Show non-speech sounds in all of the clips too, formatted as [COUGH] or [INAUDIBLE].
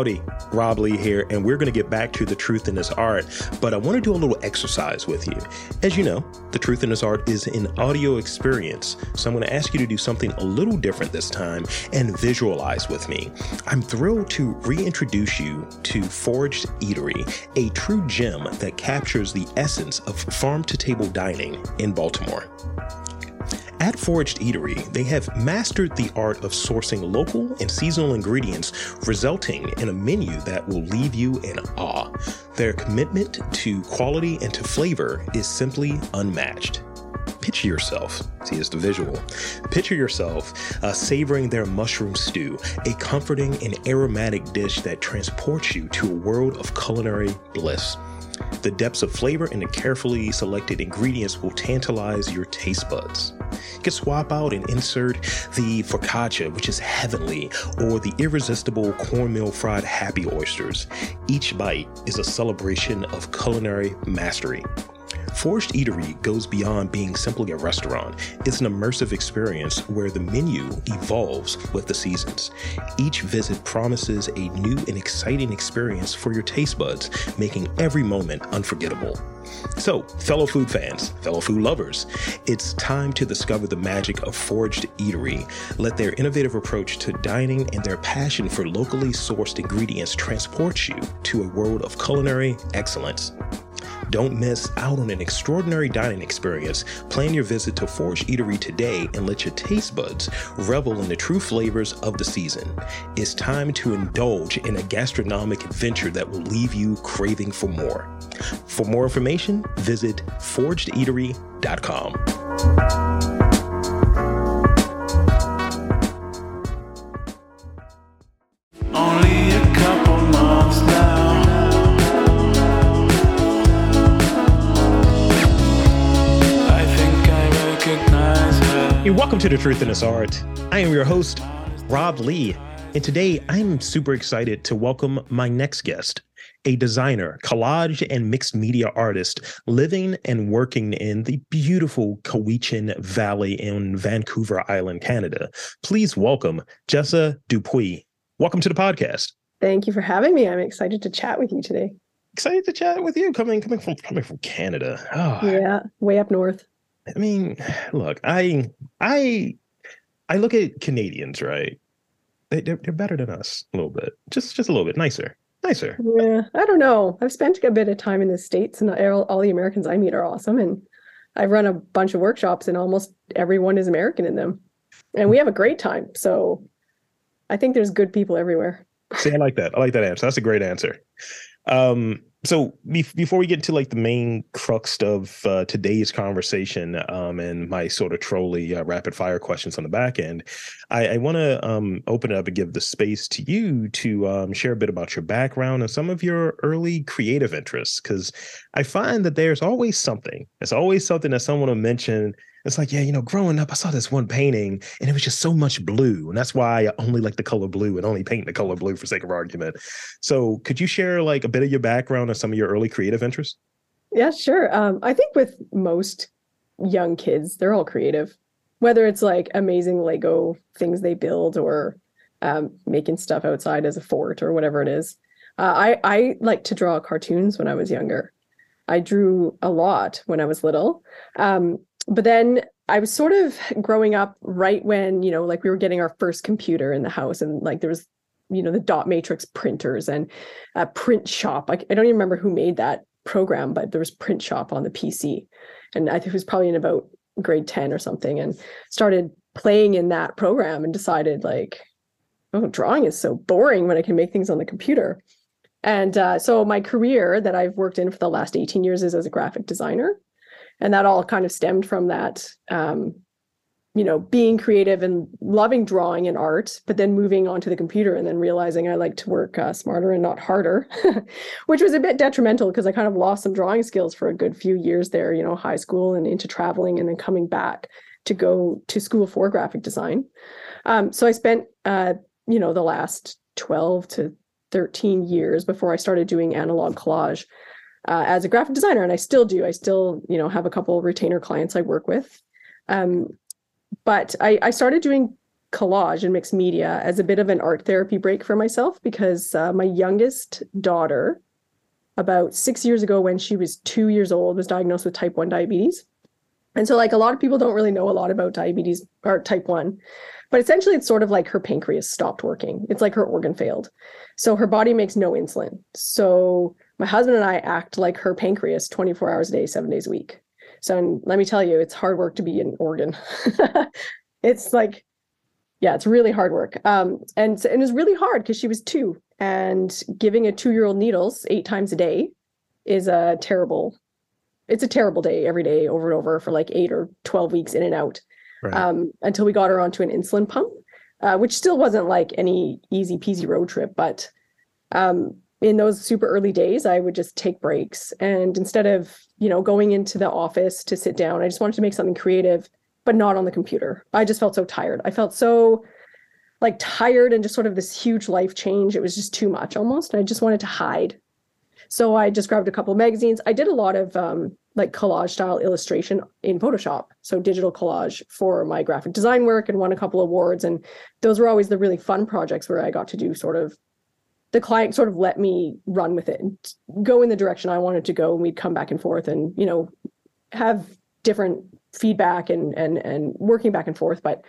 Howdy, Rob Lee here, and we're going to get back to the truth in this art. But I want to do a little exercise with you. As you know, the truth in this art is an audio experience. So I'm going to ask you to do something a little different this time and visualize with me. I'm thrilled to reintroduce you to Foraged Eatery, a true gem that captures the essence of farm to table dining in Baltimore. At Foraged Eatery, they have mastered the art of sourcing local and seasonal ingredients, resulting in a menu that will leave you in awe. Their commitment to quality and to flavor is simply unmatched. Picture yourself, see, it's the visual. Picture yourself uh, savoring their mushroom stew, a comforting and aromatic dish that transports you to a world of culinary bliss. The depths of flavor and the carefully selected ingredients will tantalize your taste buds. You can swap out and insert the focaccia, which is heavenly, or the irresistible cornmeal fried happy oysters. Each bite is a celebration of culinary mastery. Foraged Eatery goes beyond being simply a restaurant. It's an immersive experience where the menu evolves with the seasons. Each visit promises a new and exciting experience for your taste buds, making every moment unforgettable. So, fellow food fans, fellow food lovers, it's time to discover the magic of Foraged Eatery. Let their innovative approach to dining and their passion for locally sourced ingredients transport you to a world of culinary excellence. Don't miss out on an extraordinary dining experience. Plan your visit to Foraged Eatery today and let your taste buds revel in the true flavors of the season. It's time to indulge in a gastronomic adventure that will leave you craving for more. For more information, visit foragedeatery.com. Hey, welcome to The Truth in This Art. I am your host, Rob Lee, and today I'm super excited to welcome my next guest, a designer, collage, and mixed media artist living and working in the beautiful Cowichan Valley in Vancouver Island, Canada. Please welcome Jessa Dupuis. Welcome to the podcast. Thank you for having me. I'm excited to chat with you today. Excited to chat with you coming coming from coming from Canada. Oh, Yeah, way up north. I mean, [SIGHS] look, I I I look at Canadians, right? They, they're, they're better than us a little bit, just just a little bit nicer, nicer. Yeah, I don't know. I've spent a bit of time in the States, and all, all the Americans I meet are awesome. And I've run a bunch of workshops, and almost everyone is American in them. And we have a great time. So I think there's good people everywhere. See, I like that. I like that answer. That's a great answer. Um, so be- before we get into like the main crux of uh, today's conversation um, and my sort of trolley uh, rapid fire questions on the back end, I, I want to um, open it up and give the space to you to um, share a bit about your background and some of your early creative interests. Because I find that there's always something. There's always something that someone will mention. It's like, yeah, you know, growing up, I saw this one painting and it was just so much blue. And that's why I only like the color blue and only paint the color blue for sake of argument. So could you share like a bit of your background and some of your early creative interests? Yeah, sure. Um, I think with most young kids, they're all creative, whether it's like amazing Lego things they build or um, making stuff outside as a fort or whatever it is. Uh, I I like to draw cartoons when I was younger. I drew a lot when I was little, um, but then I was sort of growing up right when you know, like we were getting our first computer in the house, and like there was, you know, the dot matrix printers and a print shop. I, I don't even remember who made that program, but there was print shop on the PC, and I think it was probably in about grade ten or something, and started playing in that program and decided like, oh, drawing is so boring when I can make things on the computer. And uh, so my career that I've worked in for the last 18 years is as a graphic designer. And that all kind of stemmed from that, um, you know, being creative and loving drawing and art, but then moving onto the computer and then realizing I like to work uh, smarter and not harder, [LAUGHS] which was a bit detrimental because I kind of lost some drawing skills for a good few years there, you know, high school and into traveling and then coming back to go to school for graphic design. Um, so I spent, uh, you know, the last 12 to 13 years before I started doing analog collage uh, as a graphic designer, and I still do. I still, you know, have a couple retainer clients I work with. Um, but I, I started doing collage and mixed media as a bit of an art therapy break for myself because uh, my youngest daughter, about six years ago, when she was two years old, was diagnosed with type 1 diabetes. And so, like, a lot of people don't really know a lot about diabetes or type 1, but essentially, it's sort of like her pancreas stopped working. It's like her organ failed. So, her body makes no insulin. So, my husband and I act like her pancreas 24 hours a day, seven days a week. So, and let me tell you, it's hard work to be an organ. [LAUGHS] it's like, yeah, it's really hard work. Um, and, and it was really hard because she was two and giving a two year old needles eight times a day is a terrible, it's a terrible day every day over and over for like eight or 12 weeks in and out Right. um, until we got her onto an insulin pump, uh, which still wasn't like any easy peasy road trip. But um, in those super early days, I would just take breaks. And instead of, you know, going into the office to sit down, I just wanted to make something creative, but not on the computer. I just felt so tired. I felt so like tired and just sort of this huge life change. It was just too much almost. And I just wanted to hide. So I just grabbed a couple of magazines. I did a lot of um, like collage style illustration in Photoshop. So digital collage for my graphic design work and won a couple awards. And those were always the really fun projects where I got to do sort of the client sort of let me run with it and go in the direction I wanted to go. And we'd come back and forth and, you know, have different feedback and and and working back and forth. But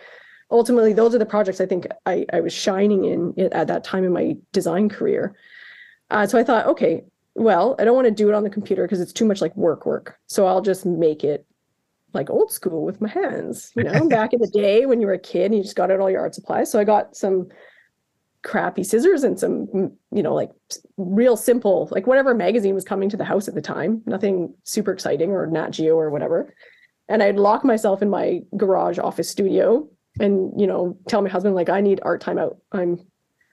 ultimately those are the projects I think I, I was shining in at that time in my design career. Uh, so I thought, okay, well, I don't want to do it on the computer because it's too much like work work. So I'll just make it like old school with my hands, you know, [LAUGHS] back in the day when you were a kid and you just got out all your art supplies. So I got some crappy scissors and some, you know, like real simple, like whatever magazine was coming to the house at the time, nothing super exciting or Nat Geo or whatever. And I'd lock myself in my garage office studio and, you know, tell my husband, like, I need art time out. I'm,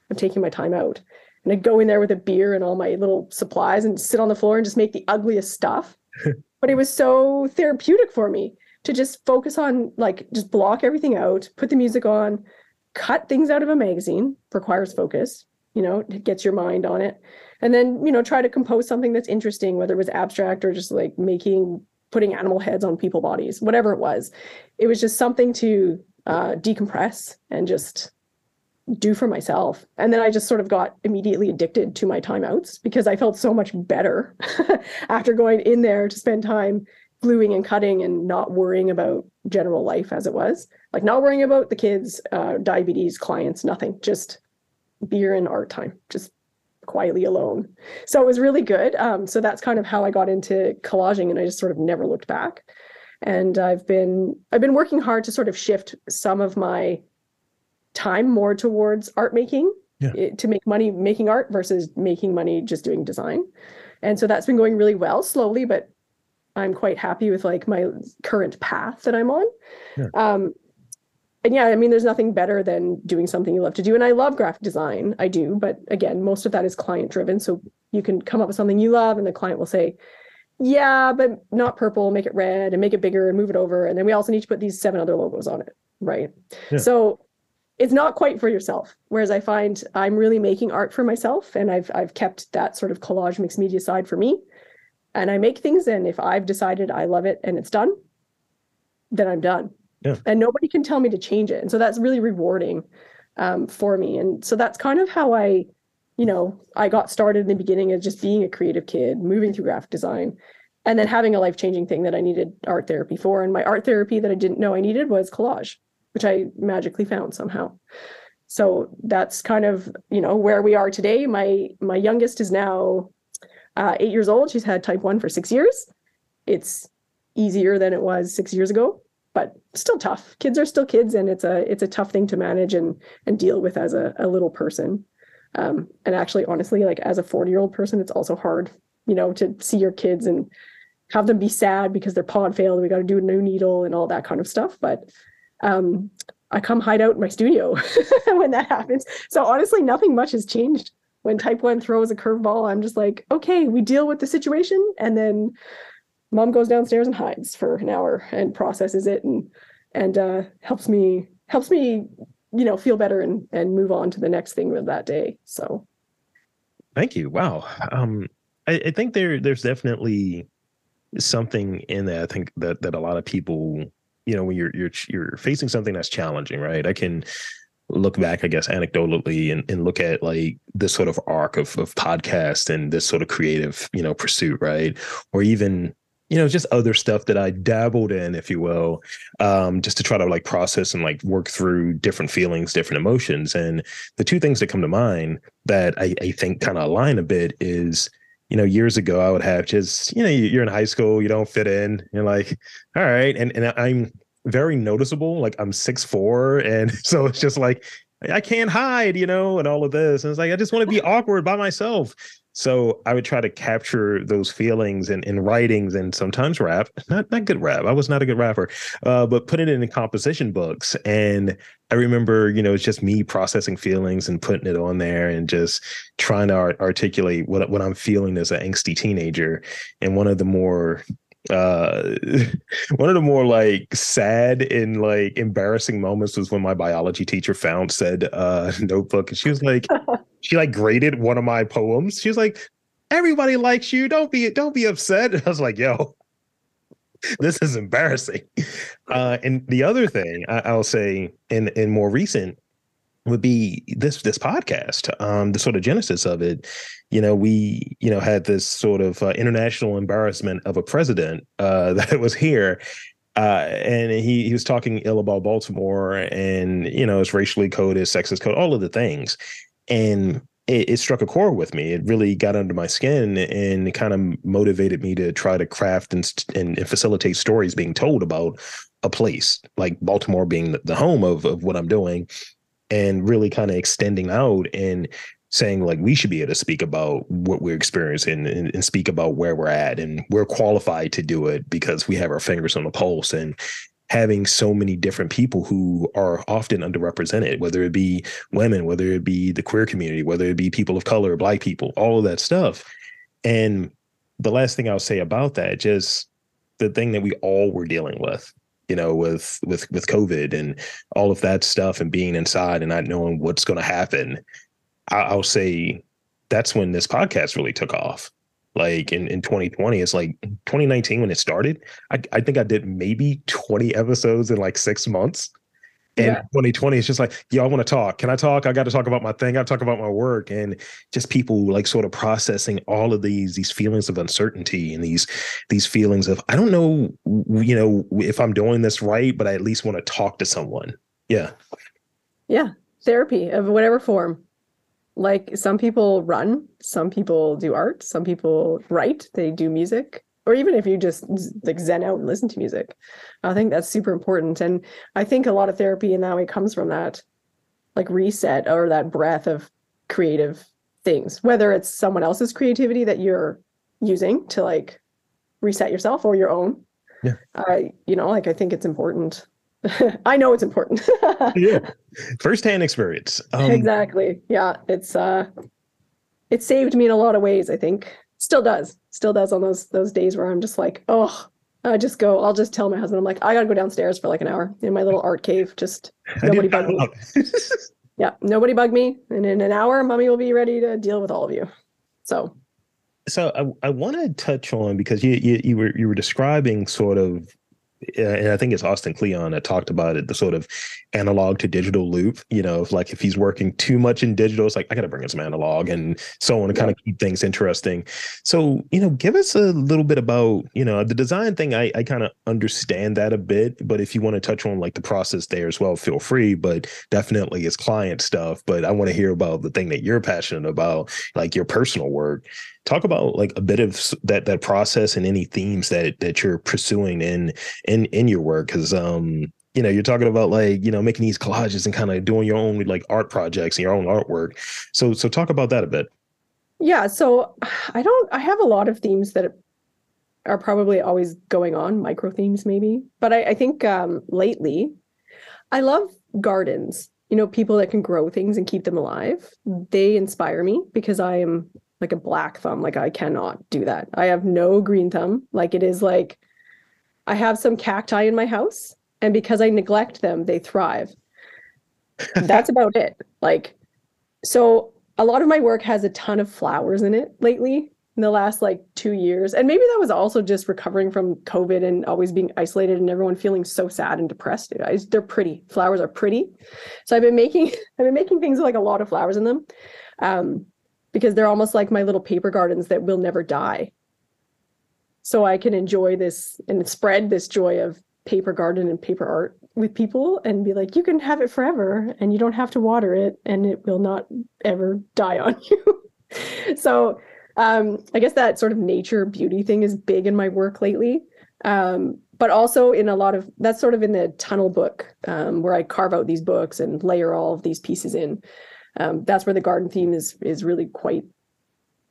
I'm taking my time out. And I'd go in there with a beer and all my little supplies and sit on the floor and just make the ugliest stuff. [LAUGHS] but it was so therapeutic for me to just focus on like just block everything out, put the music on, cut things out of a magazine, requires focus, you know, it gets your mind on it. And then, you know, try to compose something that's interesting, whether it was abstract or just like making putting animal heads on people bodies, whatever it was. It was just something to uh, decompress and just do for myself. And then I just sort of got immediately addicted to my timeouts because I felt so much better [LAUGHS] after going in there to spend time gluing and cutting and not worrying about general life as it was. Like not worrying about the kids, uh, diabetes, clients, nothing, just beer and art time, just quietly alone. So it was really good. Um, so that's kind of how I got into collaging and I just sort of never looked back. And I've been I've been working hard to sort of shift some of my time more towards art making Yeah. eh, to make money making art versus making money just doing design. And so that's been going really well slowly, but I'm quite happy with like my current path that I'm on. Yeah. Um, and yeah, I mean, there's nothing better than doing something you love to do. And I love graphic design. I do. But again, most of that is client driven. So you can come up with something you love and the client will say, yeah, but not purple, make it red and make it bigger and move it over. And then we also need to put these seven other logos on it. Right. Yeah. So it's not quite for yourself. Whereas I find I'm really making art for myself and I've I've kept that sort of collage mixed media side for me. And I make things and if I've decided I love it and it's done, then I'm done. Yeah. And nobody can tell me to change it. And so that's really rewarding um, for me. And so that's kind of how I, you know, I got started in the beginning as just being a creative kid, moving through graphic design, and then having a life changing thing that I needed art therapy for. And my art therapy that I didn't know I needed was collage, which I magically found somehow. So that's kind of you know where we are today. My my youngest is now uh, eight years old. She's had type one for six years. It's easier than it was six years ago, but still tough. Kids are still kids, and it's a it's a tough thing to manage and and deal with as a, a little person. Um, and actually, honestly, like as a forty year old person, it's also hard, you know, to see your kids and have them be sad because their pod failed. We got to do a new needle and all that kind of stuff. But um, I come hide out in my studio [LAUGHS] when that happens. So honestly, nothing much has changed. When type one throws a curveball, I'm just like, okay, we deal with the situation, and then mom goes downstairs and hides for an hour and processes it and and uh, helps me helps me you know feel better and and move on to the next thing of that day. So Thank you. Wow. Um, I, I think there there's definitely something in that. I think that that a lot of people you know when you're you're you're facing something that's challenging, right? I can look back, I guess, anecdotally and, and look at like this sort of arc of of podcast and this sort of creative, you know, pursuit, right? Or even you know just other stuff that i dabbled in if you will um, just to try to like process and like work through different feelings different emotions and the two things that come to mind that i, I think kind of align a bit is you know years ago i would have just you know you're in high school you don't fit in you're like all right and and i'm very noticeable like i'm six four and [LAUGHS] so it's just like I can't hide, you know, and all of this. And it's like, I just want to be awkward by myself. So I would try to capture those feelings in, in writings and sometimes rap, not not good rap. I was not a good rapper, uh, but put it in composition books. And I remember, you know, it's just me processing feelings and putting it on there and just trying to art- articulate what what I'm feeling as an angsty teenager. And one of the more uh [LAUGHS] one of the more like sad and like embarrassing moments was when my biology teacher found said uh [LAUGHS] notebook and she was like [LAUGHS] she like graded one of my poems. She was like everybody likes you. Don't be don't be upset. I was like yo this is embarrassing. Uh and the other thing I, i'll say in in more recent would be this this podcast um the sort of genesis of it. You know we you know had this sort of uh, international embarrassment of a president uh [LAUGHS] that was here uh and he he was talking ill about baltimore and you know it's racially coded sexist code all of the things. And it, it struck a chord with me. It really got under my skin and it kind of motivated me to try to craft and, and, and facilitate stories being told about a place like baltimore being the, the home of, of what i'm doing and really kind of extending out and saying like we should be able to speak about what we're experiencing and, and, speak about where we're at and we're qualified to do it because we have our fingers on the pulse and having so many different people who are often underrepresented whether it be women whether it be the queer community whether it be people of color black people all of that stuff. And the last thing i'll say about that just the thing that we all were dealing with you know, with with with COVID and all of that stuff and being inside and not knowing what's going to happen, I, will say that's when this podcast really took off. Like in, in 2020, it's like 2019 when it started. I, I think I did maybe 20 episodes in like six months. And yeah. 2020 it's just like, yo, I want to talk. Can I talk? I got to talk about my thing. I talk about my work. And just people like sort of processing all of these these feelings of uncertainty and these these feelings of I don't know, you know, if I'm doing this right, but I at least want to talk to someone. Yeah. Yeah. Therapy of whatever form. Like some people run, some people do art, some people write, they do music or even if you just like zen out and listen to music. I think that's super important and i think a lot of therapy in that way comes from that like reset or that breath of creative things whether it's someone else's creativity that you're using to like reset yourself or your own. Yeah. Uh, you know like i think it's important. [LAUGHS] I know it's important. [LAUGHS] Yeah. Firsthand experience. Um, exactly. Yeah it's uh it saved me in a lot of ways i think. Still does still does on those those days where i'm just like oh i just go i'll just tell my husband i'm like i gotta go downstairs for like an hour in my little art cave just [LAUGHS] nobody bug me. [LAUGHS] yeah nobody bug me and in an hour mommy will be ready to deal with all of you. So so i, I want to touch on because you, you you were you were describing sort of and I think it's Austin Kleon that talked about it, the sort of analog to digital loop, you know, if like if he's working too much in digital, it's like I gotta bring in some analog and so on to yeah. kind of keep things interesting. So, you know, give us a little bit about, you know, the design thing. I, I kind of understand that a bit, but if you want to touch on like the process there as well, feel free. But definitely it's client stuff. But I want to hear about the thing that you're passionate about, like your personal work talk about like a bit of that that process and any themes that that you're pursuing in in in your work because um you know you're talking about like you know making these collages and kind of doing your own like art projects and your own artwork. So so talk about that a bit. Yeah so i don't i have a lot of themes that are probably always going on micro themes maybe but i, I think um lately i love gardens. You know people that can grow things and keep them alive they inspire me because i am like a black thumb. Like I cannot do that. I have no green thumb. Like it is like I have some cacti in my house, and because I neglect them, they thrive. [LAUGHS] That's about it. Like so a lot of my work has a ton of flowers in it lately. in the last like two years. And maybe that was also just recovering from COVID and always being isolated and everyone feeling so sad and depressed. I, they're pretty. Flowers are pretty. So I've been making [LAUGHS] I've been making things with like a lot of flowers in them. Um, because they're almost like my little paper gardens that will never die. So I can enjoy this and spread this joy of paper garden and paper art with people and be like, you can have it forever and you don't have to water it and it will not ever die on [LAUGHS] you. so um, I guess that sort of nature beauty thing is big in my work lately. Um, but also in a lot of that's sort of in the tunnel book um, where I carve out these books and layer all of these pieces in. Um, that's where the garden theme is is really quite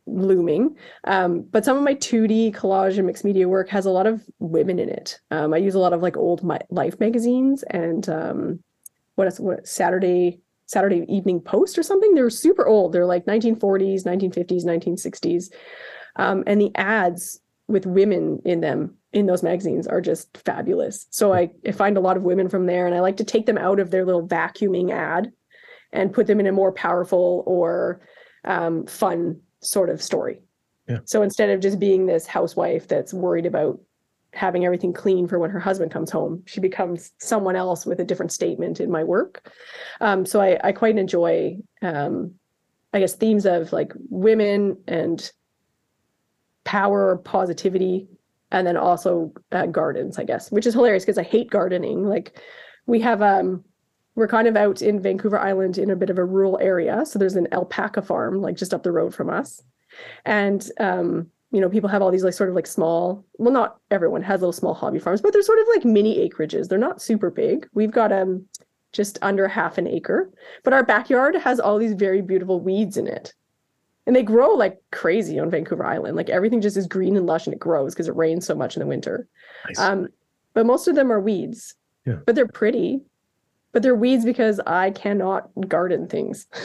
looming. Um, but some of my 2D collage and mixed media work has a lot of women in it. Um, I use a lot of like old my, Life magazines and um, what is what Saturday Saturday Evening Post or something. They're super old. They're like 1940s, 1950s, 1960s. Um, and the ads with women in them in those magazines are just fabulous. So I, I find a lot of women from there and I like to take them out of their little vacuuming ad and put them in a more powerful or um, fun sort of story. Yeah. So instead of just being this housewife that's worried about having everything clean for when her husband comes home. She becomes someone else with a different statement in my work. Um, so I, I quite enjoy, um, I guess, themes of like women and power, positivity, and then also uh, gardens, I guess, which is hilarious because I hate gardening. Like we have, um, we're kind of out in Vancouver Island in a bit of a rural area. So there's an alpaca farm like just up the road from us. And um, you know, people have all these like sort of like small, well, not everyone has little small hobby farms, but they're sort of like mini acreages. They're not super big. We've got um just under half an acre, but our backyard has all these very beautiful weeds in it. And they grow like crazy on Vancouver Island. Like everything just is green and lush and it grows because it rains so much in the winter. Nice. Um, but most of them are weeds. Yeah. But they're pretty. But they're weeds because I cannot garden things. [LAUGHS]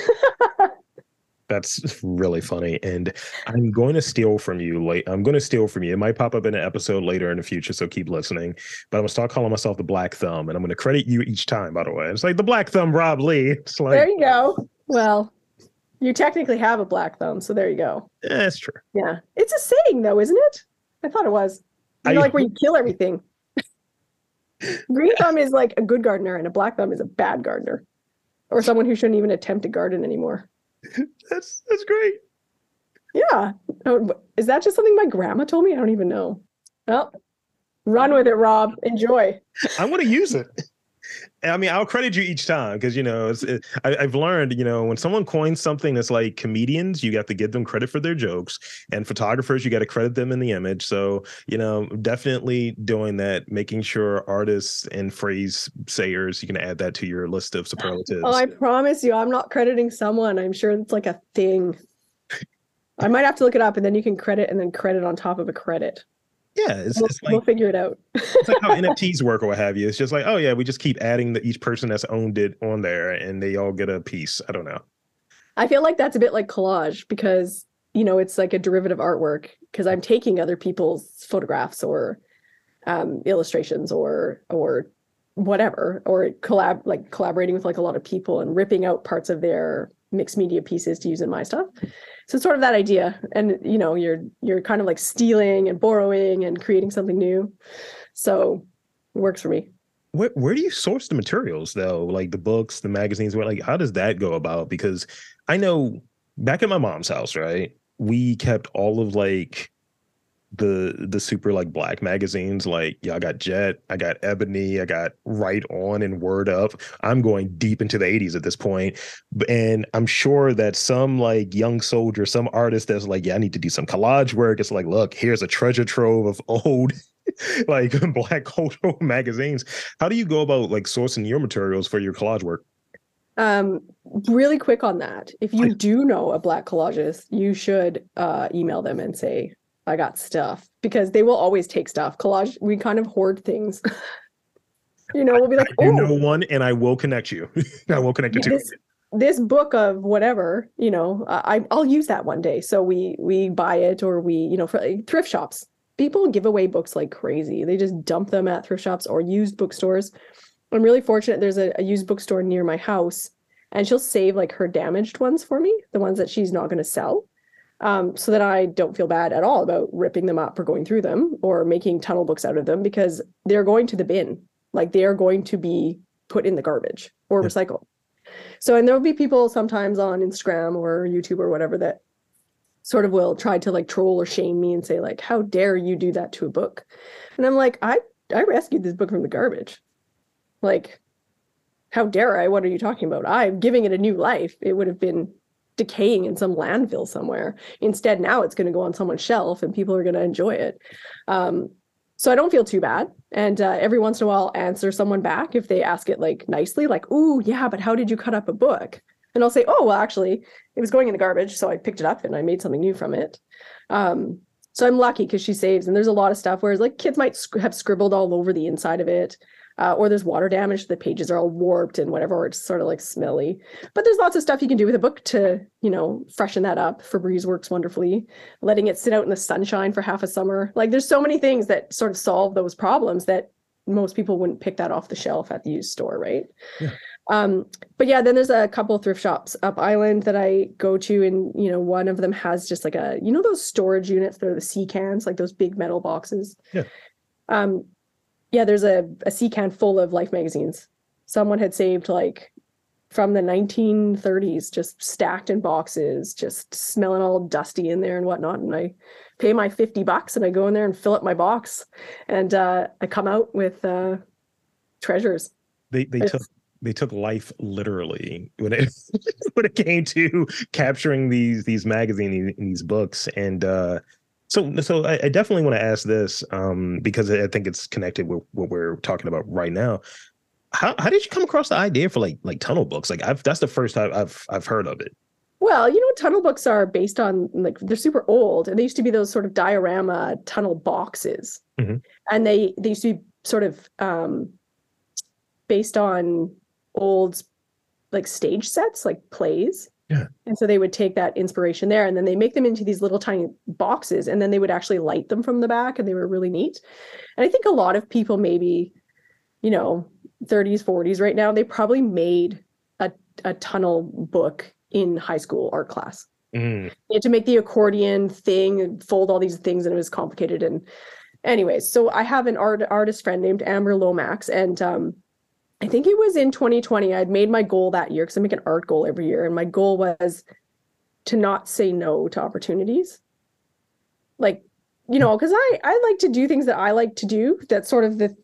That's really funny. And I'm going to steal from you late. I'm going to steal from you. It might pop up in an episode later in the future, so keep listening. But I'm going to start calling myself the Black Thumb, and I'm going to credit you each time, by the way. It's like the Black Thumb Rob Lee. It's like, there you go. Well, you technically have a black thumb, so there you go. yeah, that's true. Yeah. It's a saying though, isn't it? I thought it was. You know, I- like where you kill everything. Green thumb is like a good gardener and a black thumb is a bad gardener. Or someone who shouldn't even attempt to garden anymore. [LAUGHS] That's that's great. Yeah. Oh, Is that just something my grandma told me? I don't even know. Well, run with it, Rob. Enjoy. I'm going to use it. I mean, I'll credit you each time because you know it's, it, I, I've learned. You know, when someone coins something that's like comedians, you got to give them credit for their jokes, and photographers, you got to credit them in the image. So you know, definitely doing that, making sure artists and phrase sayers, you can add that to your list of superlatives. Oh, I promise you, I'm not crediting someone. I'm sure it's like a thing. I might have to look it up and then you can credit and then credit on top of a credit. Yeah, it's, We'll, it's we'll figure it out. [LAUGHS] it's like how NFTs work or what have you. It's just like, oh yeah, we just keep adding the, each person that's owned it on there, and they all get a piece. I don't know. I feel like that's a bit like collage because you know it's like a derivative artwork because I'm taking other people's photographs or um, illustrations or or whatever or collab like collaborating with like a lot of people and ripping out parts of their mixed media pieces to use in my stuff. So sort of that idea, and you know you're you're kind of like stealing and borrowing and creating something new. So it works for me. Where where do you source the materials though? Like the books, the magazines, what like how does that go about? Because I know back at my mom's house, right? We kept all of like the the super like black magazines like yeah i got jet i got ebony i got right on and word up. I'm going deep into the 80s at this and i'm sure that some like young soldier some artist that's like yeah i need to do some collage work it's like look here's a treasure trove of [LAUGHS] old like [LAUGHS] black cultural [LAUGHS] magazines. How do you go about like sourcing your materials for your collage work? Um, really quick on that. If you do know a black collagist, you should uh, email them and say, I got stuff because they will always take stuff. Collage, we kind of hoard things. [LAUGHS] you know, we'll be like, you oh, know one and i will connect you [LAUGHS] i will connect you to this, book of whatever, you know, I, I- I'll use that one day. So we we buy it or we, you know, for like, thrift shops. People give away books like crazy. They just dump them at thrift shops or used bookstores. I'm really fortunate. There's a, a used bookstore near my house, and she'll save like her damaged ones for me, the ones that she's not going to sell. Um, so that I don't feel bad at all about ripping them up or going through them or making tunnel books out of them because they're going to the bin. Like they are going to be put in the garbage or Yeah. recycled. So, and there will be people sometimes on Instagram or YouTube or whatever that sort of will try to like troll or shame me and say like, "How dare you do that to a book?" And I'm like, I I rescued this book from the garbage. Like, how dare I? What are you talking about? I'm giving it a new life. It would have been decaying in some landfill somewhere. Instead, now it's going to go on someone's shelf and people are going to enjoy it. Um, so I don't feel too bad. And uh, every once in a while, I'll answer someone back if they ask it like nicely, like, "Ooh, yeah, but how did you cut up a book?" And I'll say, "Oh, well, actually, it was going in the garbage, so I picked it up and I made something new from it." Um, so I'm lucky because she saves. And there's a lot of stuff whereas like kids might sc- have scribbled all over the inside of it, uh, or there's water damage. The pages are all warped and whatever, or it's sort of like smelly. But there's lots of stuff you can do with a book to, you know, freshen that up. Febreze works wonderfully. Letting it sit out in the sunshine for half a summer. Like there's so many things that sort of solve those problems that most people wouldn't pick that off the shelf at the used store, right? Yeah. Um, but yeah, then there's a couple thrift shops up island that I go to, and you know, one of them has just like a, you know, those storage units that are the sea cans, like those big metal boxes. Yeah. Um, yeah, there's a, a sea can full of life magazines. Someone had saved like from the 1930s, just stacked in boxes, just smelling all dusty in there and whatnot. And I pay my 50 bucks and I go in there and fill up my box. And uh, I come out with uh, treasures. They they It's- took they took life literally when it [LAUGHS] when it came to capturing these these magazines and these books and uh so so I, I definitely want to ask this um because I think it's connected with what we're talking about right now. How how did you come across the idea for like like tunnel books? Like I've that's the first time I've I've heard of it. Well, you know, tunnel books are based on like they're super old, and they used to be those sort of diorama tunnel boxes, Mhm. and they they used to be sort of um, based on old like stage sets, like plays. Yeah. And so they would take that inspiration there, and then they make them into these little tiny boxes, and then they would actually light them from the back, and they were really neat. And I think a lot of people, maybe, you know, 30s, 40s, right now, they probably made a a tunnel book in high school art class. Mm, You had to make the accordion thing and fold all these things, and it was complicated. And anyways, so I have an art artist friend named Amber Lomax, and um, I think it was in 2020. I'd made my goal that year because I make an art goal every year, and my goal was to not say no to opportunities. Like, you know, because I I like to do things that I like to do. That's sort of the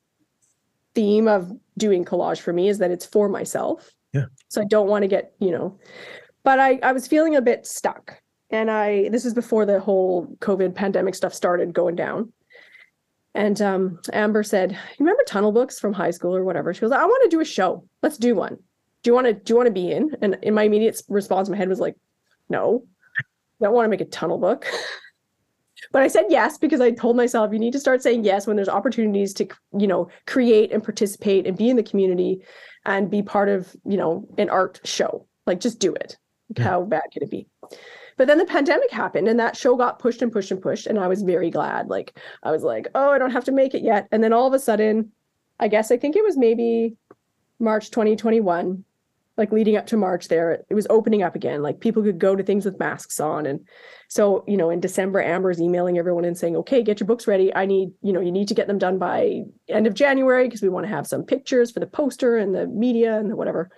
theme of doing collage for me is that it's for myself. Yeah. So I don't want to get, you know, but I I was feeling a bit stuck. And I this is before the whole COVID pandemic stuff started going down. And um Amber said, You remember tunnel books from high school or whatever? She goes, I want to do a show. Let's do one. Do you want to do you want to be in? And in my immediate response in my head was like, No, I don't want to make a tunnel book. [LAUGHS] but I said yes because I told myself you need to start saying yes when there's opportunities to, you know, create and participate and be in the community and be part of, you know, an art show. Like just do it. Yeah. How bad could it be? But then the pandemic happened and that show got pushed and pushed and pushed. And I was very glad. Like I was like, oh, I don't have to make it yet. And then all of a sudden, I guess I think it was maybe March 2021, like leading up to March there, it was opening up again. Like people could go to things with masks on. And so, you know, in December, Amber's emailing everyone and saying, okay, get your books ready. I need, you know, you need to get them done by end of January because we want to have some pictures for the poster and the media and the whatever.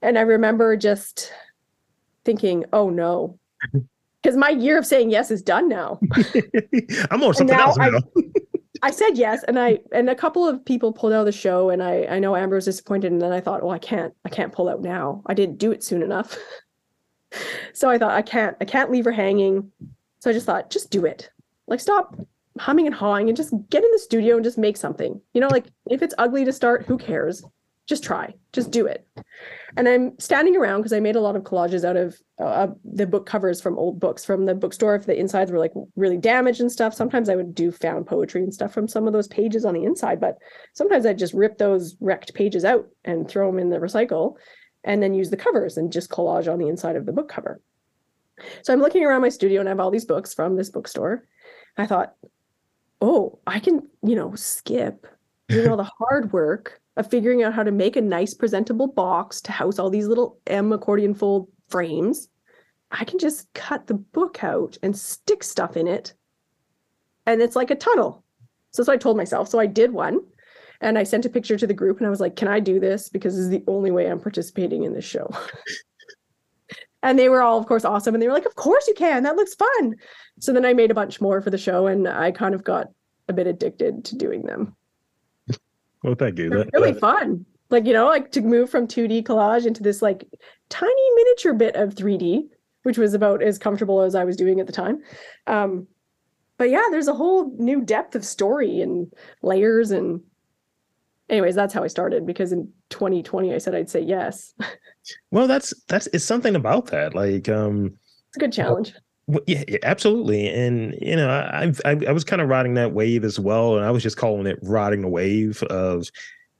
And I remember just thinking, oh no. Because my year of saying yes is done now. [LAUGHS] I'm on something else I- now. [LAUGHS] I said yes, and I and a couple of people pulled out of the show, and I I know Amber was disappointed, and then I thought, well, I can't I can't pull out now. I didn't do it soon enough, [LAUGHS] so I thought I can't I can't leave her hanging. So I just thought, just do it. Like stop humming and hawing, and just get in the studio and just make something. You know, like if it's ugly to start, who cares? Just try, just do it. And I'm standing around because I made a lot of collages out of uh, the book covers from old books from the bookstore. If the insides were like really damaged and stuff, sometimes I would do found poetry and stuff from some of those pages on the inside. But sometimes I'd just rip those wrecked pages out and throw them in the recycle and then use the covers and just collage on the inside of the book cover. So I'm looking around my studio and I have all these books from this bookstore. I thought, oh, I can, you know, skip doing all the [LAUGHS] hard work of figuring out how to make a nice presentable box to house all these little M accordion fold frames I can just cut the book out and stick stuff in it. And it's like a tunnel. So, so I told myself. So I did one and I sent a picture to the group and I was like, can I do this? Because this is the only way I'm participating in this show. [LAUGHS] and they were all, of course, awesome. And they were like, of course you can. That looks fun. So then I made a bunch more for the show and I kind of got a bit addicted to doing them. Well, thank you. That- really that- fun. Like, you know, like to move from 2D collage into this like tiny miniature bit of 3D, which was about as comfortable as I was doing at the time. Um, but yeah, there's a whole new depth of story and layers and anyways, that's how I started because in 2020 I said I'd say yes. [LAUGHS] Well, that's that's it's something about that. Like, um, it's a good challenge. Well, yeah, yeah, absolutely. And you know, I, I I was kind of riding that wave as well, and I was just calling it riding the wave of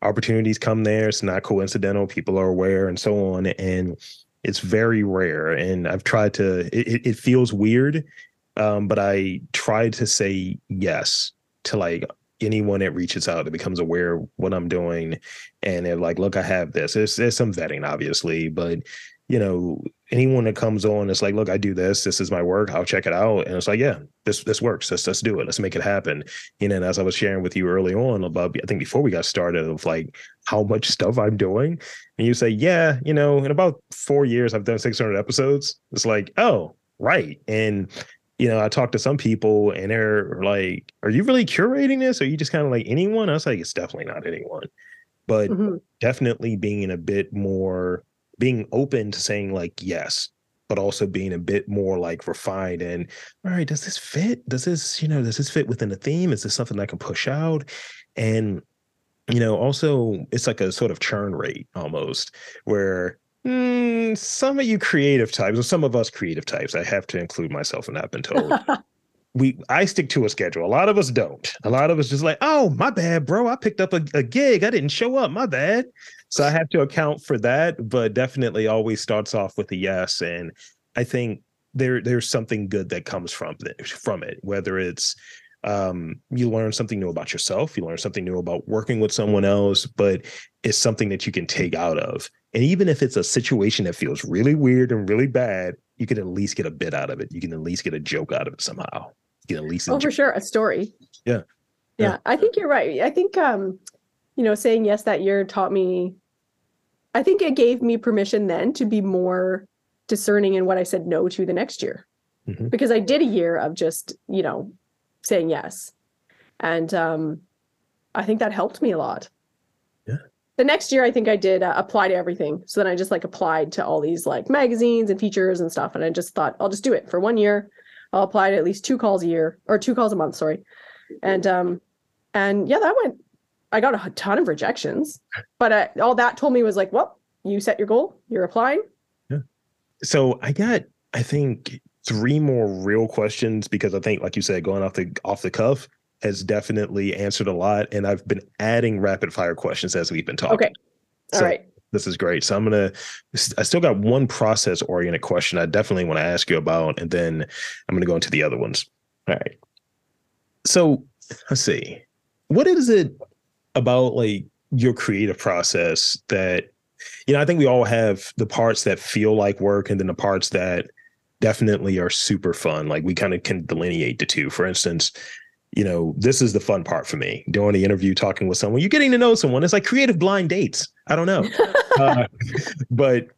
opportunities come there. It's not coincidental. People are aware, and so on. And it's very rare. And I've tried to. It, it- it feels weird, um, but I try to say yes to like anyone that reaches out that becomes aware of what I'm doing, and they're like, "Look, I have this." There's there's some vetting, obviously, but you know, anyone that comes on, it's like, look, I do this. This is my work. I'll check it out. And it's like, yeah, this this works. Let's let's do it. Let's make it happen. You know, and as I was sharing with you early on about, I think before we got started, of like how much stuff I'm doing, and you say, yeah, you know, in about four years, I've done 600 episodes. It's like, oh, right. And you know, I talked to some people, and they're like, "Are you really curating this? Or are you just kind of like anyone?" I was like, "It's definitely not anyone." But Mhm. definitely being a bit more being open to saying like yes but also being a bit more like refined and all right does this fit? Does this you know does this fit within the theme? Is this something i can push out? And you know also it's like a sort of churn rate almost where mm, some of you creative types or some of us creative types i have to include myself in that i've been told [LAUGHS] we I stick to a schedule. A lot of us don't. A lot of us just like, oh, my bad, bro. I picked up a, a gig. I didn't show up. My bad. So I have to account for that, but definitely always starts off with a yes. And I think there there's something good that comes from it, from it, whether it's um, you learn something new about yourself, you learn something new about working with someone else, but it's something that you can take out of. And even if it's a situation that feels really weird and really bad, you can at least get a bit out of it. You can at least get a joke out of it somehow. You can at least Oh, for sure. A story. Yeah. yeah. Yeah. I think you're right. I think um, you know, saying yes that year taught me I think it gave me permission then to be more discerning in what I said no to the next year. Mhm. Because I did a year of just, you know, saying yes. And um I think that helped me a lot. Yeah. The next year I think I did uh, apply to everything. So then I just like applied to all these like magazines and features and stuff and I just thought I'll just do it for one year. I'll apply to at least two calls a year or two calls a month, sorry. And um and yeah, that went I got a ton of rejections, but uh, all that told me was like, well, you set your goal, you're applying. Yeah. So I got, I think, three more real questions because I think, like you said, going off the off the cuff has definitely answered a lot, and I've been adding rapid fire questions as we've been talking. Okay. All So right. This is great. So I'm gonna. I still got one process oriented question I definitely want to ask you about, and then I'm gonna go into the other ones. All right. So let's see. What is it about like your creative process that you know? I think we all have the parts that feel like work, and then the parts that definitely are super fun. Like we kind of can delineate the two. For instance, you know, this is the fun part for me doing the interview, talking with someone. You're getting to know someone. It's like creative blind dates. I don't know. [LAUGHS] Uh, but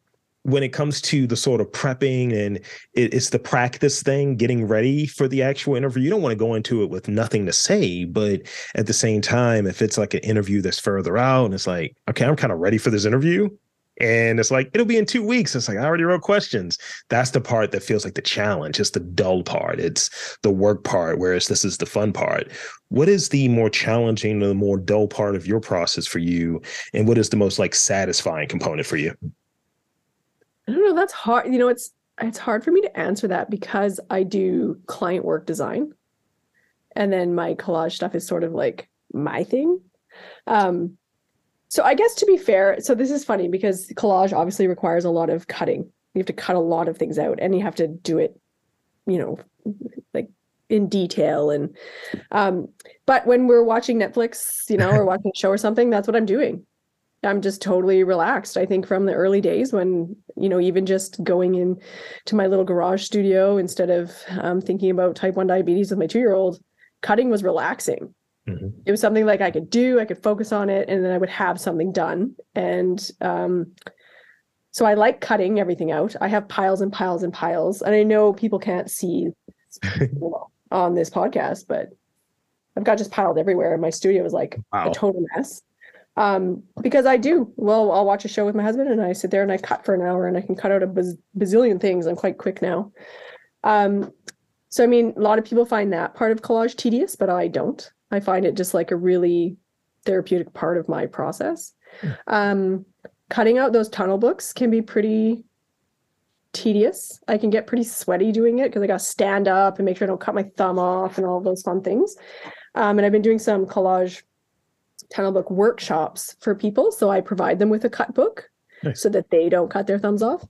when it comes to the sort of prepping and it, it's the practice thing, getting ready for the actual interview, you don't want to go into it with nothing to say. But at the same time, if it's like an interview that's further out and it's like, okay, I'm kind of ready for this interview. And it's like, it'll be in two weeks. It's like, I already wrote questions. That's the part that feels like the challenge. It's the dull part. It's the work part, whereas this is the fun part. What is the more challenging, the more dull part of your process for you? And what is the most like satisfying component for you? I don't know. That's hard. You know, it's it's hard for me to answer that because I do client work design, and then my collage stuff is sort of like my thing. Um, so I guess to be fair, so this is funny because collage obviously requires a lot of cutting. You have to cut a lot of things out, and you have to do it, you know, like in detail. And um, but when we're watching Netflix, you know, or [LAUGHS] watching a show or something, that's what I'm doing. I'm just totally relaxed. I think from the early days when, you know, even just going in to my little garage studio instead of um, thinking about type 1 diabetes with my two year old, cutting was relaxing. Mhm. It was something like I could do, I could focus on it, and then I would have something done. And um, so I like cutting everything out. I have piles and piles and piles. And I know people can't see [LAUGHS] on this podcast, but I've got just piled everywhere. My studio is like Wow. a total mess. Um, because I do. Well, I'll watch a show with my husband and I sit there and I cut for an hour and I can cut out a baz- bazillion things. I'm quite quick now. Um, so I mean, a lot of people find that part of collage tedious, but I don't. I find it just like a really therapeutic part of my process. Um, cutting out those tunnel books can be pretty tedious. I can get pretty sweaty doing it because I got to stand up and make sure I don't cut my thumb off and all those fun things. Um, and I've been doing some collage tunnel book workshops for people. So I provide them with a cut book Nice. so that they don't cut their thumbs off.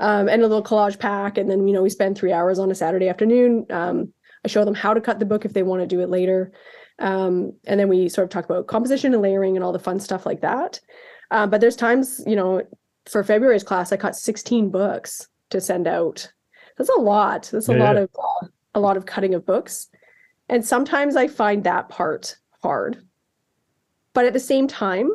Um, and a little collage pack. And then, you know, we spend three hours on a Saturday afternoon. Um, I show them how to cut the book if they want to do it later. Um, and then we sort of talk about composition and layering and all the fun stuff like that. Uh, but there's times, you know, for February's class, I caught 16 books to send out. That's a lot. That's a lot of uh, a lot of cutting of books. And sometimes I find that part hard. But at the same time,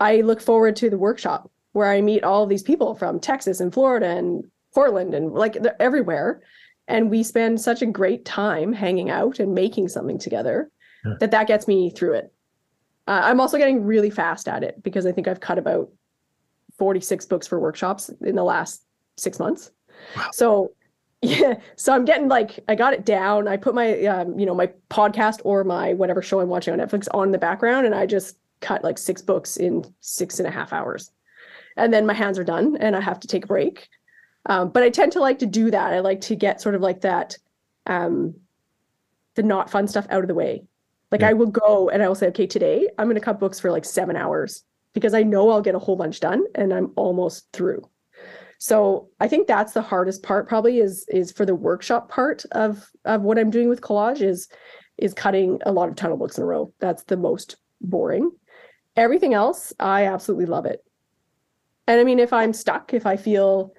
I look forward to the workshop where I meet all these people from Texas and Florida and Portland and like everywhere. And we spend such a great time hanging out and making something together Yeah. that that gets me through it. Uh, I'm also getting really fast at it because I think I've cut about 46 books for workshops in the last six months. Wow. So [LAUGHS] yeah, so I'm getting like I got it down. I put my um, you know, my podcast or my whatever show I'm watching on Netflix on the background, and I just cut like six books in six and a half hours. And then my hands are done and I have to take a break. Um, but I tend to like to do that. I like to get sort of like that um the not fun stuff out of the way. Like Yeah. I will go and I will say, okay, today I'm gonna cut books for like seven hours because I know I'll get a whole bunch done and I'm almost through. So I think that's the hardest part probably is is for the workshop part of of what I'm doing with collage is is cutting a lot of tunnel books in a row. That's the most boring. Everything else, I absolutely love it. And I mean, if I'm stuck, if I feel,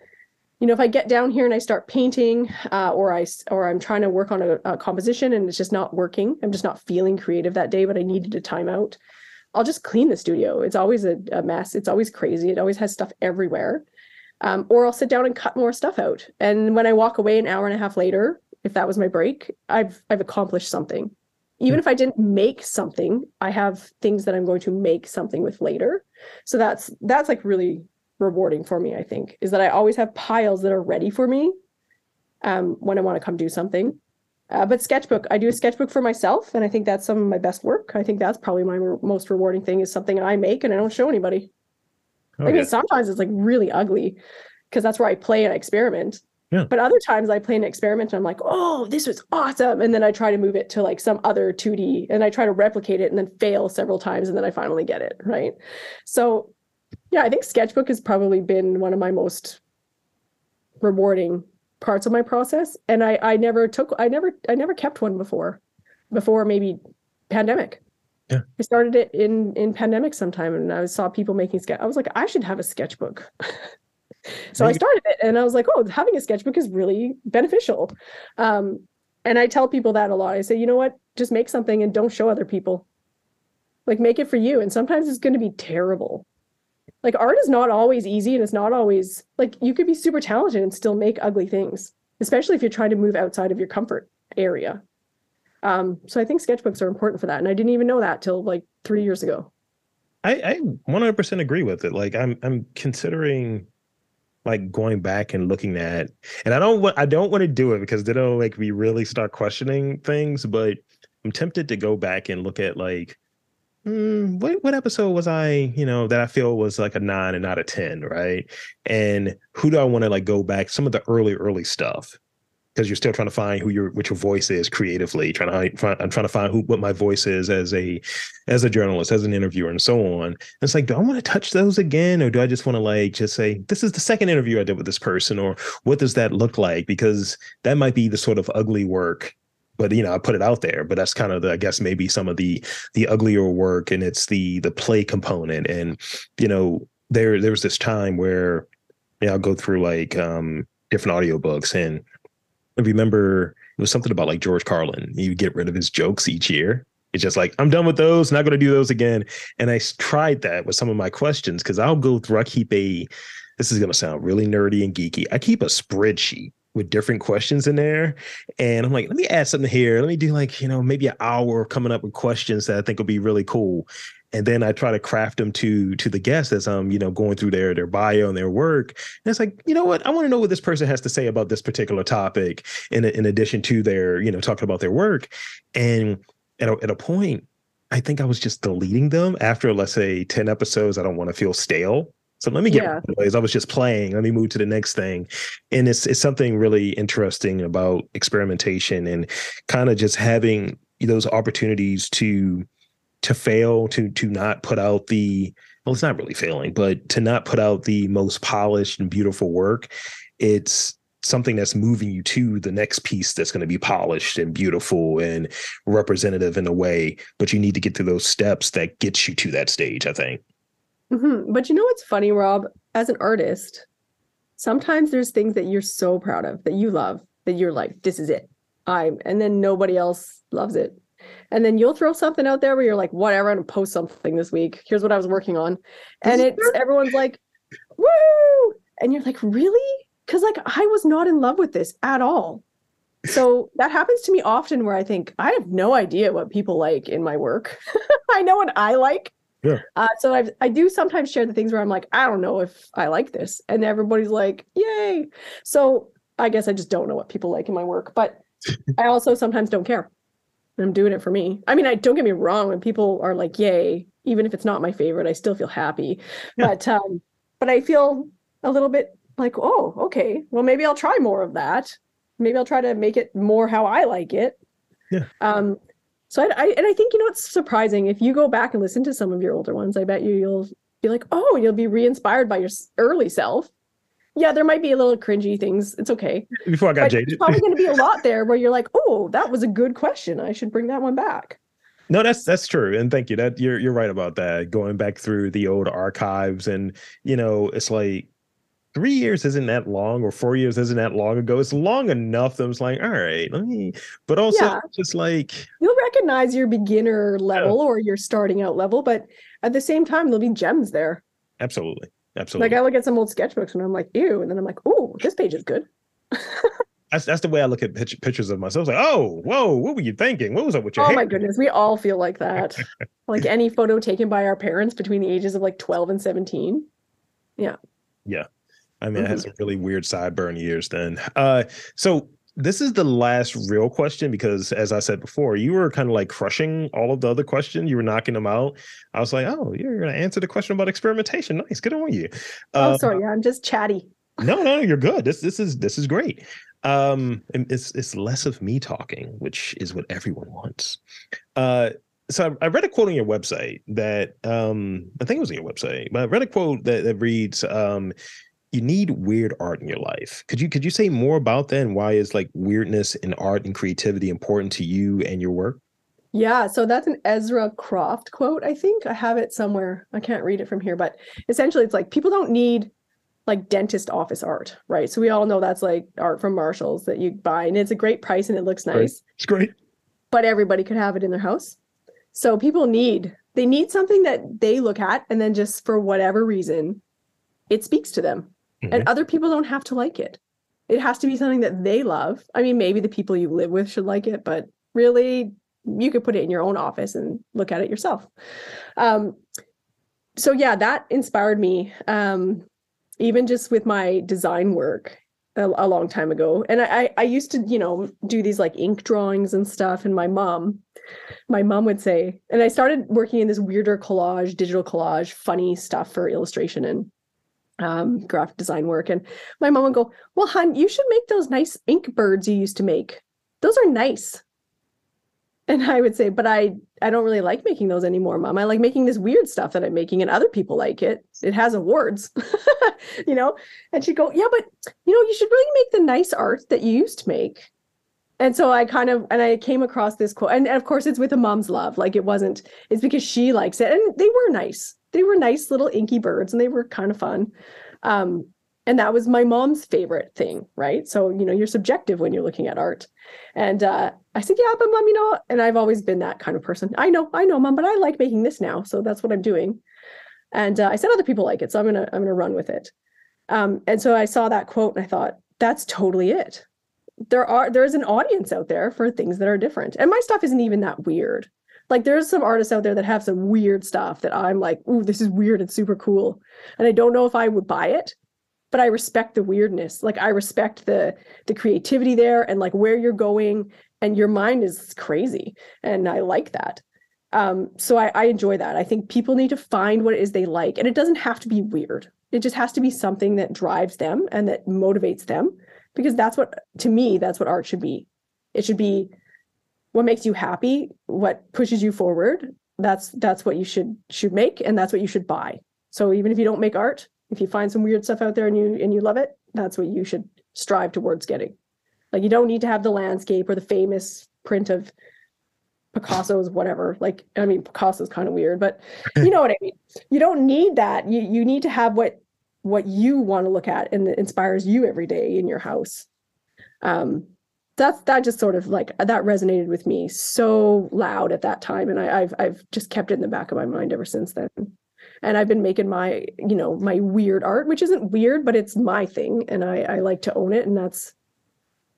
you know, if I get down here and I start painting, uh, or i or I'm trying to work on a, a composition and it's just not working, I'm just not feeling creative that day, but I needed a timeout. I'll just clean the studio. It's always a, a mess. It's always crazy. It always has stuff everywhere. Um, or I'll sit down and cut more stuff out. And when I walk away an hour and a half later, if that was my break, I've I've accomplished something. Even if I didn't make something, I have things that I'm going to make something with later. So that's that's like really rewarding for me, I think, is that I always have piles that are ready for me um, when I want to come do something. Uh, but sketchbook, I do a sketchbook for myself, and I think that's some of my best work. I think that's probably my re- most rewarding thing is something I make and I don't show anybody. Oh, I mean, sometimes it's like really ugly because that's where I play and I experiment. Yeah. But other times I play an experiment and I'm like, oh, this was awesome. And then I try to move it to like some other 2D and I try to replicate it and then fail several times and then I finally get it. Right. So yeah, I think sketchbook has probably been one of my most rewarding parts of my process. And I I never took I never I never kept one before. Before maybe pandemic. Yeah. I started it in in pandemic sometime and I saw people making sketch. I was like, I should have a sketchbook. [LAUGHS] so I started it and I was like, oh, having a sketchbook is really beneficial. Um, and I tell people that a lot. I say, you know what? Just make something and don't show other people. Like make it for you. And sometimes it's going to be terrible. Like art is not always easy and it's not always like you could be super talented and still make ugly things, especially if you're trying to move outside of your comfort area. Um, so I think sketchbooks are important for that. And I didn't even know that till like three years ago. I, I 100% agree with it. Like I'm I'm considering like going back and looking at and I don't want I don't want to do it because then it'll make me really start questioning things, but I'm tempted to go back and look at like hmm, what what episode was I, you know, that I feel was like a nine and not a 10, right? And who do I want to like go back some of the early, early stuff? Because you're still trying to find who your what your voice is creatively, trying to find I'm trying to find who what my voice is as a as a journalist, as an interviewer, and so on. And it's like, do I want to touch those again, or do I just want to like just say, this is the second interview I did with this person, or what does that look like? Because that might be the sort of ugly work but you know, I put it out there. But that's kind of the, I guess maybe some of the the uglier work, and it's the the play component. And you know, there there was this time where you know, I'll go through like um different audiobooks and I remember it was something about like George Carlin. You get rid of his jokes each year. It's just like I'm done with those, not going to do those again. And i tried that with some of my questions because I'll go through. I keep a. This is going to sound really nerdy and geeky. I keep a spreadsheet with different questions in there, and I'm like, let me add something here. Let me do like you know maybe an hour coming up with questions that I think will be really cool. And then I try to craft them to to the guests as I'm you know going through their their bio and their work. And it's like you know what I want to know what this person has to say about this particular topic in in addition to their you know talking about their work and at a, at a point i think i was just deleting them after let's say 10 episodes i don't want to feel stale so let me get Yeah. those. i was just playing let me move to the next thing and it's it's something really interesting about experimentation and kind of just having those opportunities to to fail to to not put out the well it's not really failing but to not put out the most polished and beautiful work it's something that's moving you to the next piece that's going to be polished and beautiful and representative in a way but you need to get through those steps that gets you to that stage i think Mhm. But you know what's funny, Rob? As an artist, sometimes there's things that you're so proud of that you love that you're like, this is it. I'm, and then nobody else loves it. And then you'll throw something out there where you're like, whatever, I'm gonna post something this week. Here's what I was working on. And it's everyone's like, woo! And you're like, really? Because like I was not in love with this at all. So that happens to me often where I think I have no idea what people like in my work. [LAUGHS] I know what I like. Yeah. Uh, so I I do sometimes share the things where I'm like, I don't know if I like this, and everybody's like, yay. So I guess I just don't know what people like in my work, but I also sometimes don't care. I'm doing it for me. I mean, I don't get me wrong. When people are like, yay, even if it's not my favorite, I still feel happy. Yeah. But um, but I feel a little bit like, oh, okay, well maybe I'll try more of that. Maybe I'll try to make it more how I like it. Yeah. Um, so I, I and I think you know it's surprising if you go back and listen to some of your older ones, I bet you you'll be like, oh, you'll be re-inspired by your early self. Yeah, there might be a little cringy things. It's okay. before i got But there's probably going to be a [LAUGHS] lot there where you're like, oh, that was a good question. I should bring that one back. No, that's that's true, and thank you. That you're you're right about that. Going back through the old archives, and you know, it's like three years isn't that long, or four years isn't that long ago. It's long enough that I was like, all right, let me. But also, Yeah. just like You'll recognize your beginner level or your starting out level, but at the same time, there'll be gems there. absolutely, absolutely. Like I look at some old sketchbooks and I'm like, ew, and then I'm like, oh, this page is good. [LAUGHS] that's that's the way I look at pictures of myself. It's like, oh, whoa, what were you thinking? What was up with your Oh hair? my goodness, we all feel like that. [LAUGHS] like any photo taken by our parents between the ages of like 12 and 17. I mean, I had some really weird sideburn years then. Uh, so this is the last real question because, as I said before, you were kind of like crushing all of the other questions. You were knocking them out. I was like, oh, you're going to answer the question about experimentation. Nice, good on you. Oh, Uh, sorry, yeah, I'm just chatty. no, no, you're good. This this is this is great. Um, it's it's less of me talking, which is what everyone wants. Uh, so I, I read a quote on your website that um I think it was on your website, but I read a quote that, that reads um you need weird art in your life. Could you could you say more about that and why is like weirdness in art and creativity important to you and your work? Yeah, so that's an Ezra Croft quote, I think. I have it somewhere. I can't read it from here, but essentially it's like people don't need like dentist office art, right? So we all know that's like art from Marshalls that you buy and it's a great price and it looks nice, It's great. but everybody could have it in their house. So people need they need something that they look at and then just for whatever reason it speaks to them. And other people don't have to like it. It has to be something that they love. I mean, maybe the people you live with should like it, but really you could put it in your own office and look at it yourself. Um, so yeah, that inspired me. Um, even just with my design work a, a long time ago. And I, I I used to, you know, do these like ink drawings and stuff. And my mom, my mom would say, and I started working in this weirder collage, digital collage, funny stuff for illustration and um, graphic design work. And my mom would go, Well, hon, you should make those nice ink birds you used to make. Those are nice. And I would say, but I I don't really like making those anymore, mom. I like making this weird stuff that I'm making and other people like it. It has awards. [LAUGHS] you know? And she'd go, Yeah, but you know, you should really make the nice art that you used to make. and so I kind of and I came across this quote, and, and of course it's with a mom's love. Like it wasn't, it's because she likes it, and they were nice. They were nice little inky birds, and they were kind of fun. Um, and that was my mom's favorite thing, right? So you know, you're subjective when you're looking at art. And uh, I said, yeah, but mom, you know, and I've always been that kind of person. I know, I know, mom, but I like making this now, so that's what I'm doing. And uh, I said other people like it, so I'm gonna I'm gonna run with it. Um, and so I saw that quote, and I thought that's totally it there are there's an audience out there for things that are different. And my stuff isn't even that weird. Like there's some artists out there that have some weird stuff that I'm like, ooh, this is weird and super cool. And I don't know if I would buy it, but I respect the weirdness. Like I respect the the creativity there and like where you're going and your mind is crazy. And I like that. Um, so I, I enjoy that. I think people need to find what it is they like. And it doesn't have to be weird. It just has to be something that drives them and that motivates them because that's what to me that's what art should be it should be what makes you happy what pushes you forward that's that's what you should should make and that's what you should buy so even if you don't make art if you find some weird stuff out there and you and you love it that's what you should strive towards getting like you don't need to have the landscape or the famous print of Picasso's whatever. Like, I mean, Picasso's kind of weird, but [LAUGHS] you know what I mean. You don't need that. You you need to have what what you want to look at and that inspires you every day in your house. Um, that's that just sort of like that resonated with me so loud at that time, and I, I've I've just kept it in the back of my mind ever since then. And I've been making my you know my weird art, which isn't weird, but it's my thing, and I I like to own it, and that's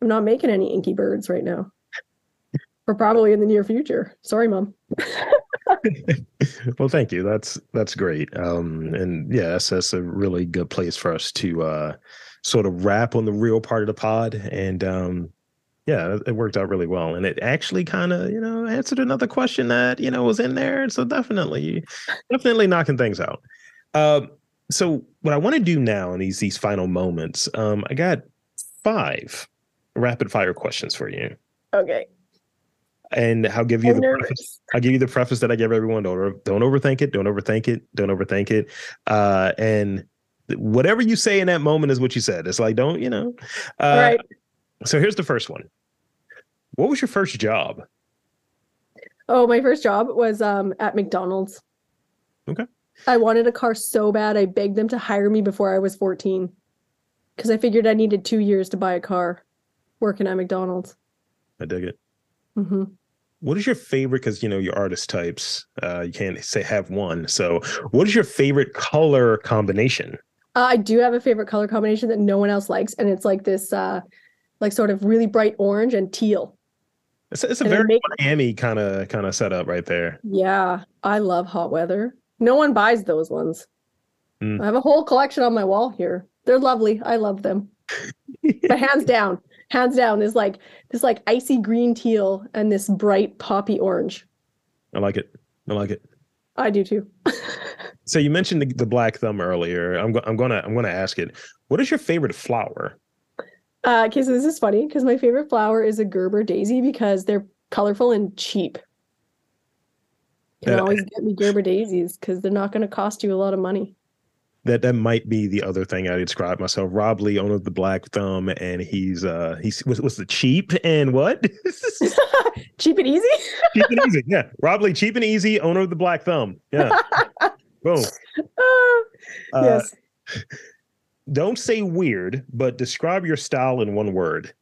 I'm not making any inky birds right now, or probably in the near future. Sorry, mom. [LAUGHS] well, thank you. That's that's great. Um, and yeah, that's that's a really good place for us to uh, sort of wrap on the real part of the pod. And um, yeah, it worked out really well. And it actually kind of you know answered another question that you know was in there. So definitely, definitely knocking things out. Uh, so what I want to do now in these these final moments, um, I got five rapid fire questions for you. Okay and I'll give you I'm the preface, I'll give you the preface that I give everyone. Don't don't overthink it. Don't overthink it. Don't overthink it. Uh, and whatever you say in that moment is what you said. It's like don't you know. Uh, right. So here's the first one. What was your first job? Oh, my first job was um, at McDonald's. Okay. I wanted a car so bad. I begged them to hire me before I was 14 because I figured I needed two years to buy a car working at McDonald's. I dig it. Mm-hmm what is your favorite because you know your artist types uh you can't say have one so what is your favorite color combination uh, i do have a favorite color combination that no one else likes and it's like this uh like sort of really bright orange and teal it's, it's a and very make... miami kind of kind of setup right there. Yeah i love hot weather. No one buys those ones. Mm. i have a whole collection on my wall here. They're lovely. I love them. [LAUGHS] But hands down hands down this like this like icy green teal and this bright poppy orange. I like it. I like it. I do too. So you mentioned the, the black thumb earlier. I'm, go- I'm gonna i'm gonna ask it. What is your favorite flower uh okay so this is funny because my favorite flower is a gerber daisy because they're colorful and cheap you can uh, always get me gerber daisies because they're not going to cost you a lot of money that that might be the other thing I describe myself. Rob Lee, owner of the Black Thumb, and he's uh he's was was the cheap and what? [LAUGHS] [LAUGHS] cheap and easy. cheap and easy. [LAUGHS] Yeah, Rob Lee, cheap and easy, owner of the Black Thumb. Yeah. Boom. Uh, yes. Don't say weird, but describe your style in one word.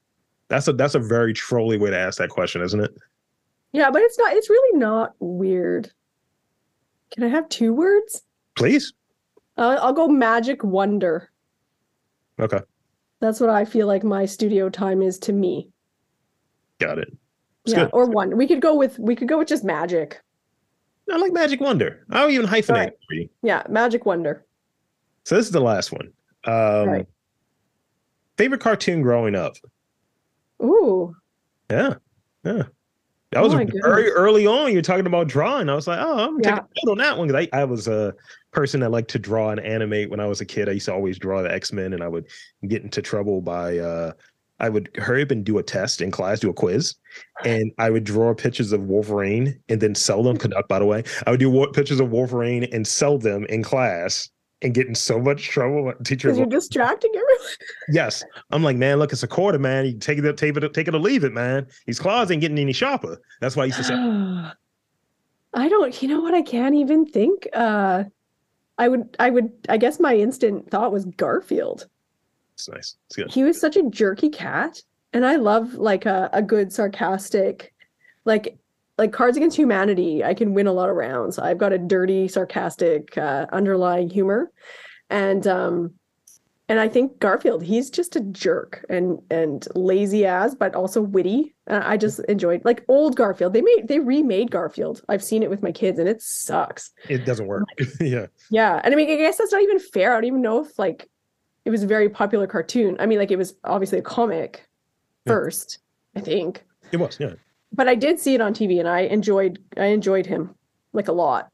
That's a that's a very trolly way to ask that question, isn't it? Yeah, but it's not. It's really not weird. Can I have two words? Please. Uh, I'll go magic wonder. Okay. That's what I feel like my studio time is to me. Got it. It's yeah, good. or one. We could go with we could go with just magic. I like magic wonder. I'll even hyphenate right. Yeah, magic wonder. So this is the last one. Um, right. Favorite cartoon growing up? Ooh. Yeah. Yeah. That was oh very early on. You're talking about drawing. I was like, oh, I'm yeah. taking note on that one because I, I was a person that liked to draw and animate when I was a kid. I used to always draw the X Men, and I would get into trouble by uh, I would hurry up and do a test in class, do a quiz, and I would draw pictures of Wolverine and then sell them. Conduct, by the way, I would do pictures of Wolverine and sell them in class and get in so much trouble. Because you're distracting everyone. [LAUGHS] yes. I'm like, man, look, it's a quarter, man. You take it, take it, take it or leave it, man. These claws ain't getting any sharper. That's why I used to say, [SIGHS] I don't, you know what? I can't even think. Uh, I would, I would, I guess my instant thought was Garfield. it's nice. It's good. He was such a jerky cat, and I love like a, a good sarcastic, like like Cards Against Humanity. I can win a lot of rounds. I've got a dirty, sarcastic uh, underlying humor, and um, and I think Garfield. He's just a jerk and and lazy ass, but also witty. Uh, I just enjoyed like old Garfield. They made they remade Garfield. I've seen it with my kids, and it sucks. It doesn't work. [LAUGHS] yeah. Yeah, and I mean, I guess that's not even fair. I don't even know if like it was a very popular cartoon. I mean, like it was obviously a comic Yeah. first, I think, It was. Yeah. But I did see it on TV, and I enjoyed I enjoyed him like a lot.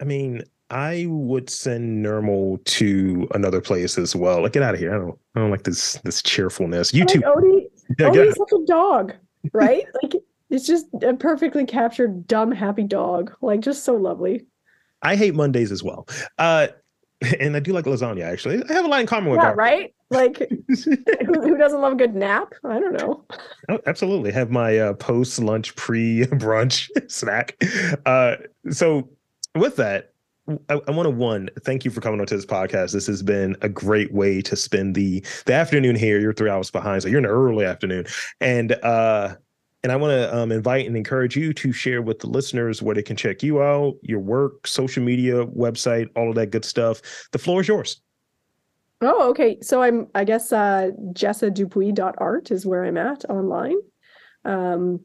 I mean, I would send Nermal to another place as well. Like, get out of here. I don't. I don't like this. This cheerfulness. You Like too. Odie, Yeah, get Odie's such a dog, [LAUGHS] right? like it's just a perfectly captured dumb happy dog, like just so lovely. I hate Mondays as well. Uh, [LAUGHS] and I do like lasagna. Actually, I have a lot in common with Yeah, Garfield. right. Like [LAUGHS] who, who doesn't love a good nap? I don't know. Oh, absolutely. Have my uh, post lunch pre brunch [LAUGHS] snack. Uh, so, with that, I, I want to one thank you for coming onto this podcast. This has been a great way to spend the the afternoon here. You're three hours behind, so you're in the early afternoon, and uh, and I want to um, invite and encourage you to share with the listeners where they can check you out, your work, social media, website, all of that good stuff. The floor is yours. Oh, okay. So I'm, I guess, uh, jessadupuis.art is where I'm at online. Um,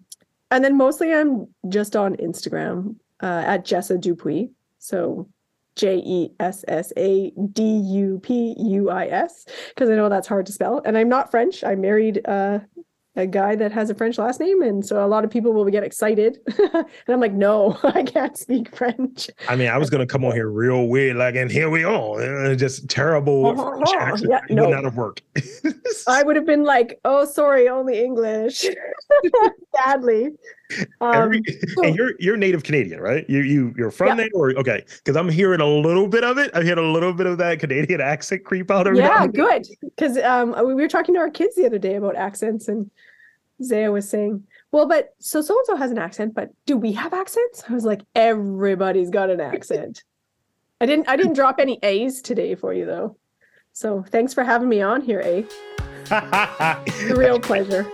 and then mostly I'm just on Instagram uh, at Jessa Dupuis. So J E S S A D U P U I S, because I know that's hard to spell. And I'm not French. I married uh, a guy that has a French last name. And so a lot of people will get excited. [LAUGHS] and I'm like, no, [LAUGHS] I can't speak French. I mean, I was gonna come on here real weird, like, and here we are, just terrible. [LAUGHS] French accent. Yeah, no. would not have worked. I would have been like, oh, sorry, only English. Sadly. Um, Every- and you're you're native Canadian, right? You you you're from Yeah. there, or okay? Because I'm hearing a little bit of it. I'm hearing a little bit of that Canadian accent creep out. yeah, good. Because um, we were talking to our kids the other day about accents, and Zaya was saying, well, but so so and so has an accent, but do we have accents? I was like, everybody's got an accent. I didn't I didn't drop any A's today for you though. So thanks for having me on here, A. [LAUGHS] A real pleasure.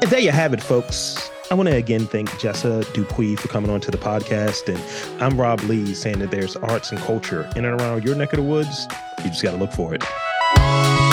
And there you have it, folks. I want to again thank Jessa Dupuis for coming on to the podcast. And I'm Rob Lee saying that there's arts and culture in and around your neck of the woods. You just got to look for it.